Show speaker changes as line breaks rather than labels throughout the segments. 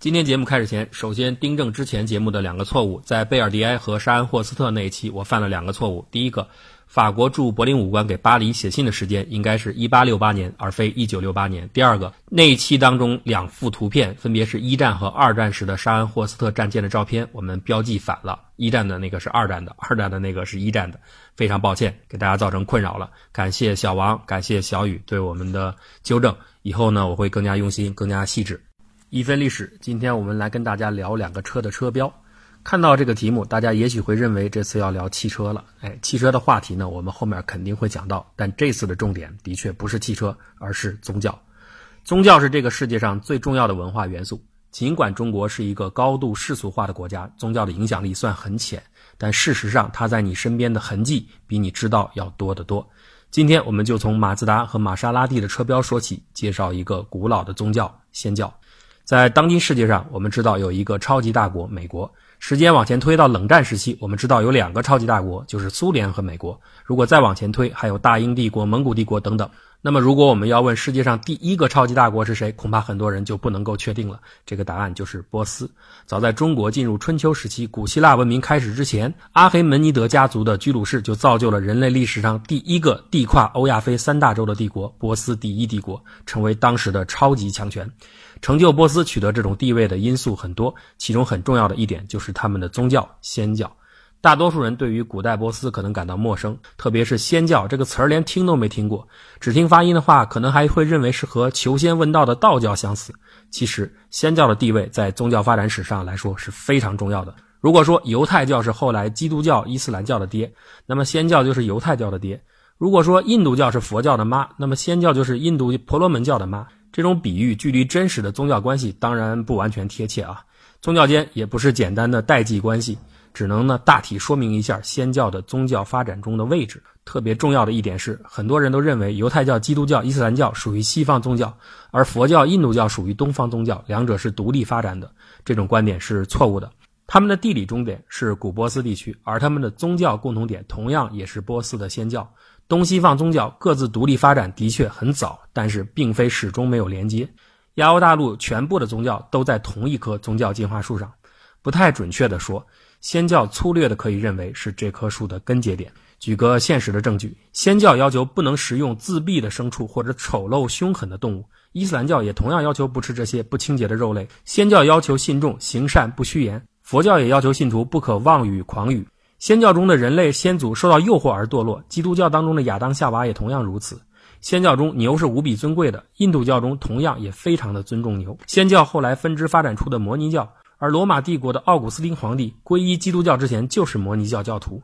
今天节目开始前，首先订正之前节目的两个错误。在贝尔迪埃和沙恩霍斯特那一期，我犯了两个错误。第一个，法国驻柏林武官给巴黎写信的时间应该是一八六八年，而非一九六八年。第二个，那一期当中两幅图片分别是一战和二战时的沙恩霍斯特战舰的照片，我们标记反了，一战的那个是二战的，二战的那个是一战的。非常抱歉，给大家造成困扰了。感谢小王，感谢小雨对我们的纠正。以后呢，我会更加用心，更加细致。一分历史，今天我们来跟大家聊两个车的车标。看到这个题目，大家也许会认为这次要聊汽车了。哎，汽车的话题呢，我们后面肯定会讲到。但这次的重点的确不是汽车，而是宗教。宗教是这个世界上最重要的文化元素。尽管中国是一个高度世俗化的国家，宗教的影响力算很浅，但事实上它在你身边的痕迹比你知道要多得多。今天我们就从马自达和玛莎拉蒂的车标说起，介绍一个古老的宗教——仙教。在当今世界上，我们知道有一个超级大国——美国。时间往前推到冷战时期，我们知道有两个超级大国，就是苏联和美国。如果再往前推，还有大英帝国、蒙古帝国等等。那么，如果我们要问世界上第一个超级大国是谁，恐怕很多人就不能够确定了。这个答案就是波斯。早在中国进入春秋时期、古希腊文明开始之前，阿黑门尼德家族的居鲁士就造就了人类历史上第一个地跨欧亚非三大洲的帝国——波斯第一帝国，成为当时的超级强权。成就波斯取得这种地位的因素很多，其中很重要的一点就是他们的宗教——先教。大多数人对于古代波斯可能感到陌生，特别是“仙教”这个词儿连听都没听过。只听发音的话，可能还会认为是和求仙问道的道教相似。其实，仙教的地位在宗教发展史上来说是非常重要的。如果说犹太教是后来基督教、伊斯兰教的爹，那么仙教就是犹太教的爹；如果说印度教是佛教的妈，那么仙教就是印度婆罗门教的妈。这种比喻距离真实的宗教关系当然不完全贴切啊，宗教间也不是简单的代际关系。只能呢大体说明一下仙教的宗教发展中的位置。特别重要的一点是，很多人都认为犹太教、基督教、伊斯兰教属于西方宗教，而佛教、印度教属于东方宗教，两者是独立发展的。这种观点是错误的。他们的地理终点是古波斯地区，而他们的宗教共同点同样也是波斯的仙教。东西方宗教各自独立发展的确很早，但是并非始终没有连接。亚欧大陆全部的宗教都在同一棵宗教进化树上。不太准确地说。仙教粗略的可以认为是这棵树的根节点。举个现实的证据，仙教要求不能食用自闭的牲畜或者丑陋凶狠的动物。伊斯兰教也同样要求不吃这些不清洁的肉类。仙教要求信众行善不虚言，佛教也要求信徒不可妄语狂语。仙教中的人类先祖受到诱惑而堕落，基督教当中的亚当夏娃也同样如此。仙教中牛是无比尊贵的，印度教中同样也非常的尊重牛。仙教后来分支发展出的摩尼教。而罗马帝国的奥古斯丁皇帝皈依基督教之前就是摩尼教教徒，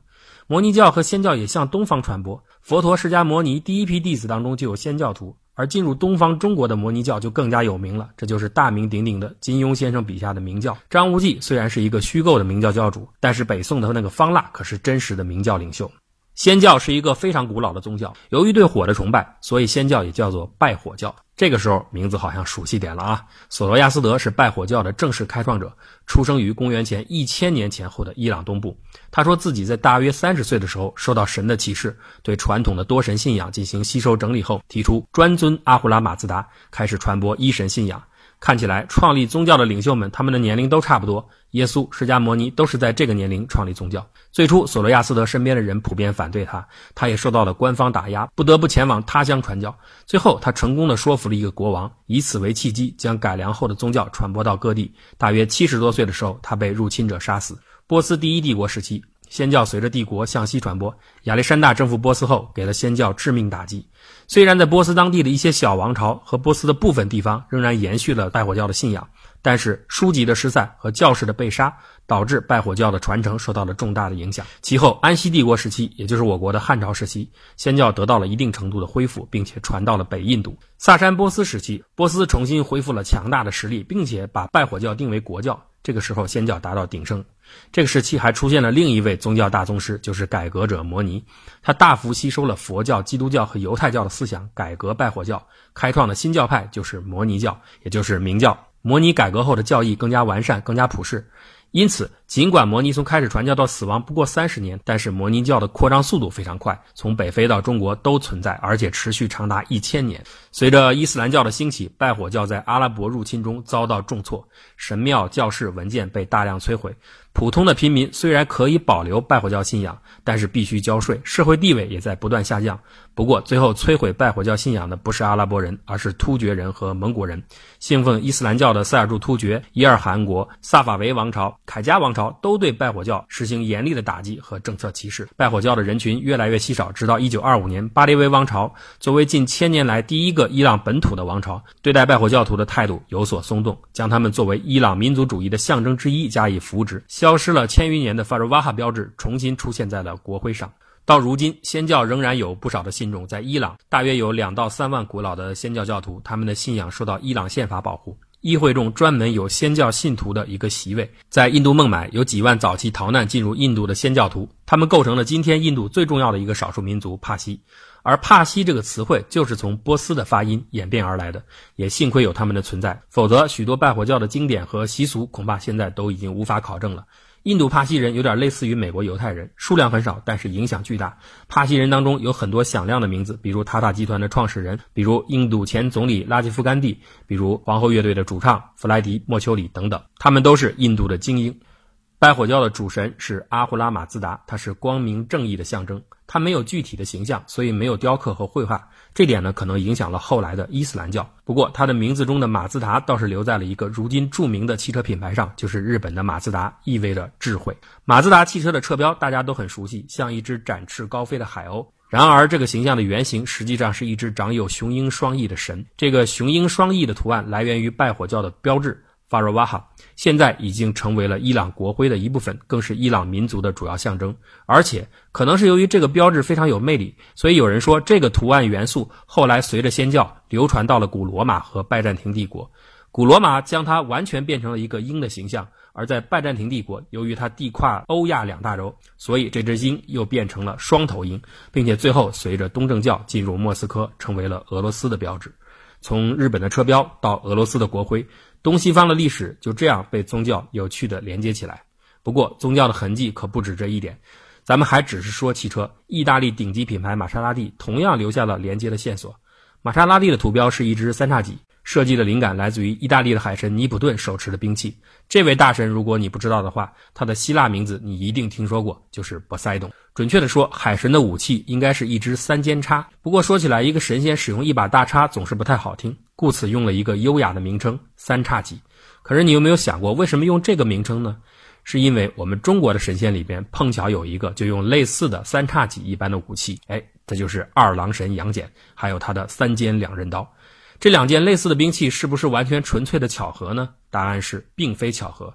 摩尼教和仙教也向东方传播。佛陀释迦摩尼第一批弟子当中就有仙教徒，而进入东方中国的摩尼教就更加有名了，这就是大名鼎鼎的金庸先生笔下的明教。张无忌虽然是一个虚构的明教教主，但是北宋的那个方腊可是真实的明教领袖。仙教是一个非常古老的宗教，由于对火的崇拜，所以仙教也叫做拜火教。这个时候名字好像熟悉点了啊！索罗亚斯德是拜火教的正式开创者，出生于公元前一千年前后的伊朗东部。他说自己在大约三十岁的时候受到神的启示，对传统的多神信仰进行吸收整理后，提出专尊阿胡拉马自达，开始传播一神信仰。看起来，创立宗教的领袖们，他们的年龄都差不多。耶稣、释迦摩尼都是在这个年龄创立宗教。最初，索罗亚斯德身边的人普遍反对他，他也受到了官方打压，不得不前往他乡传教。最后，他成功的说服了一个国王，以此为契机，将改良后的宗教传播到各地。大约七十多岁的时候，他被入侵者杀死。波斯第一帝国时期。仙教随着帝国向西传播，亚历山大征服波斯后，给了仙教致命打击。虽然在波斯当地的一些小王朝和波斯的部分地方仍然延续了拜火教的信仰，但是书籍的失散和教士的被杀，导致拜火教的传承受到了重大的影响。其后，安息帝国时期，也就是我国的汉朝时期，仙教得到了一定程度的恢复，并且传到了北印度。萨珊波斯时期，波斯重新恢复了强大的实力，并且把拜火教定为国教。这个时候，仙教达到鼎盛。这个时期还出现了另一位宗教大宗师，就是改革者摩尼。他大幅吸收了佛教、基督教和犹太教的思想，改革拜火教，开创的新教派就是摩尼教，也就是明教。摩尼改革后的教义更加完善，更加普世。因此，尽管摩尼从开始传教到死亡不过三十年，但是摩尼教的扩张速度非常快，从北非到中国都存在，而且持续长达一千年。随着伊斯兰教的兴起，拜火教在阿拉伯入侵中遭到重挫，神庙、教室、文件被大量摧毁。普通的平民虽然可以保留拜火教信仰，但是必须交税，社会地位也在不断下降。不过，最后摧毁拜火教信仰的不是阿拉伯人，而是突厥人和蒙古人。信奉伊斯兰教的塞尔柱突厥、伊尔汗国、萨法维王朝、凯加王朝都对拜火教实行严厉的打击和政策歧视。拜火教的人群越来越稀少，直到1925年，巴列维王朝作为近千年来第一个伊朗本土的王朝，对待拜火教徒的态度有所松动，将他们作为伊朗民族主义的象征之一加以扶植。消失了千余年的法鲁瓦哈标志重新出现在了国徽上。到如今，仙教仍然有不少的信众在伊朗，大约有两到三万古老的仙教教徒，他们的信仰受到伊朗宪法保护。议会中专门有仙教信徒的一个席位。在印度孟买，有几万早期逃难进入印度的仙教徒，他们构成了今天印度最重要的一个少数民族帕西。而帕西这个词汇就是从波斯的发音演变而来的，也幸亏有他们的存在，否则许多拜火教的经典和习俗恐怕现在都已经无法考证了。印度帕西人有点类似于美国犹太人，数量很少，但是影响巨大。帕西人当中有很多响亮的名字，比如塔塔集团的创始人，比如印度前总理拉吉夫甘地，比如皇后乐队的主唱弗莱迪莫丘里等等，他们都是印度的精英。拜火教的主神是阿胡拉马兹达，他是光明正义的象征。他没有具体的形象，所以没有雕刻和绘画。这点呢，可能影响了后来的伊斯兰教。不过，他的名字中的马自达倒是留在了一个如今著名的汽车品牌上，就是日本的马自达，意味着智慧。马自达汽车的车标大家都很熟悉，像一只展翅高飞的海鸥。然而，这个形象的原型实际上是一只长有雄鹰双翼的神。这个雄鹰双翼的图案来源于拜火教的标志。巴尔瓦哈现在已经成为了伊朗国徽的一部分，更是伊朗民族的主要象征。而且，可能是由于这个标志非常有魅力，所以有人说这个图案元素后来随着仙教流传到了古罗马和拜占庭帝国。古罗马将它完全变成了一个鹰的形象，而在拜占庭帝国，由于它地跨欧亚两大洲，所以这只鹰又变成了双头鹰，并且最后随着东正教进入莫斯科，成为了俄罗斯的标志。从日本的车标到俄罗斯的国徽。东西方的历史就这样被宗教有趣的连接起来。不过，宗教的痕迹可不止这一点。咱们还只是说汽车，意大利顶级品牌玛莎拉蒂同样留下了连接的线索。玛莎拉蒂的图标是一只三叉戟，设计的灵感来自于意大利的海神尼普顿手持的兵器。这位大神，如果你不知道的话，他的希腊名字你一定听说过，就是波塞冬。准确的说，海神的武器应该是一支三尖叉。不过说起来，一个神仙使用一把大叉总是不太好听。故此用了一个优雅的名称“三叉戟”。可是你有没有想过，为什么用这个名称呢？是因为我们中国的神仙里边碰巧有一个就用类似的三叉戟一般的武器，哎，这就是二郎神杨戬，还有他的三尖两刃刀。这两件类似的兵器是不是完全纯粹的巧合呢？答案是，并非巧合。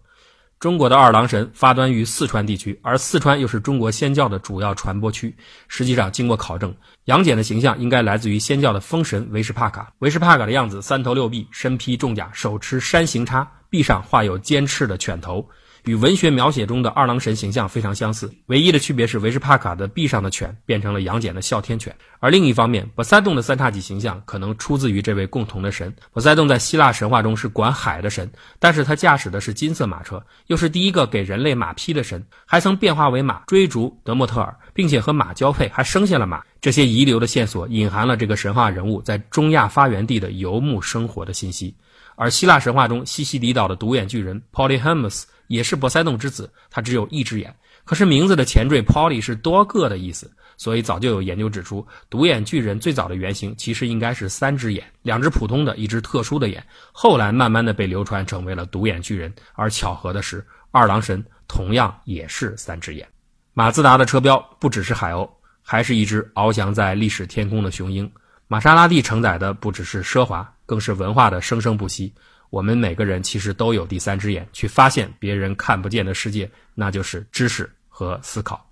中国的二郎神发端于四川地区，而四川又是中国仙教的主要传播区。实际上，经过考证，杨戬的形象应该来自于仙教的封神维什帕卡。维什帕卡的样子三头六臂，身披重甲，手持山形叉，臂上画有尖翅的犬头。与文学描写中的二郎神形象非常相似，唯一的区别是维什帕卡的臂上的犬变成了杨戬的哮天犬。而另一方面，波塞冬的三叉戟形象可能出自于这位共同的神。波塞冬在希腊神话中是管海的神，但是他驾驶的是金色马车，又是第一个给人类马匹的神，还曾变化为马追逐德莫特尔，并且和马交配，还生下了马。这些遗留的线索隐含了这个神话人物在中亚发源地的游牧生活的信息。而希腊神话中西西里岛的独眼巨人 Polyhemus。也是波塞冬之子，他只有一只眼。可是名字的前缀 poly 是多个的意思，所以早就有研究指出，独眼巨人最早的原型其实应该是三只眼，两只普通的，一只特殊的眼。后来慢慢的被流传成为了独眼巨人。而巧合的是，二郎神同样也是三只眼。马自达的车标不只是海鸥，还是一只翱翔在历史天空的雄鹰。玛莎拉蒂承载的不只是奢华，更是文化的生生不息。我们每个人其实都有第三只眼，去发现别人看不见的世界，那就是知识和思考。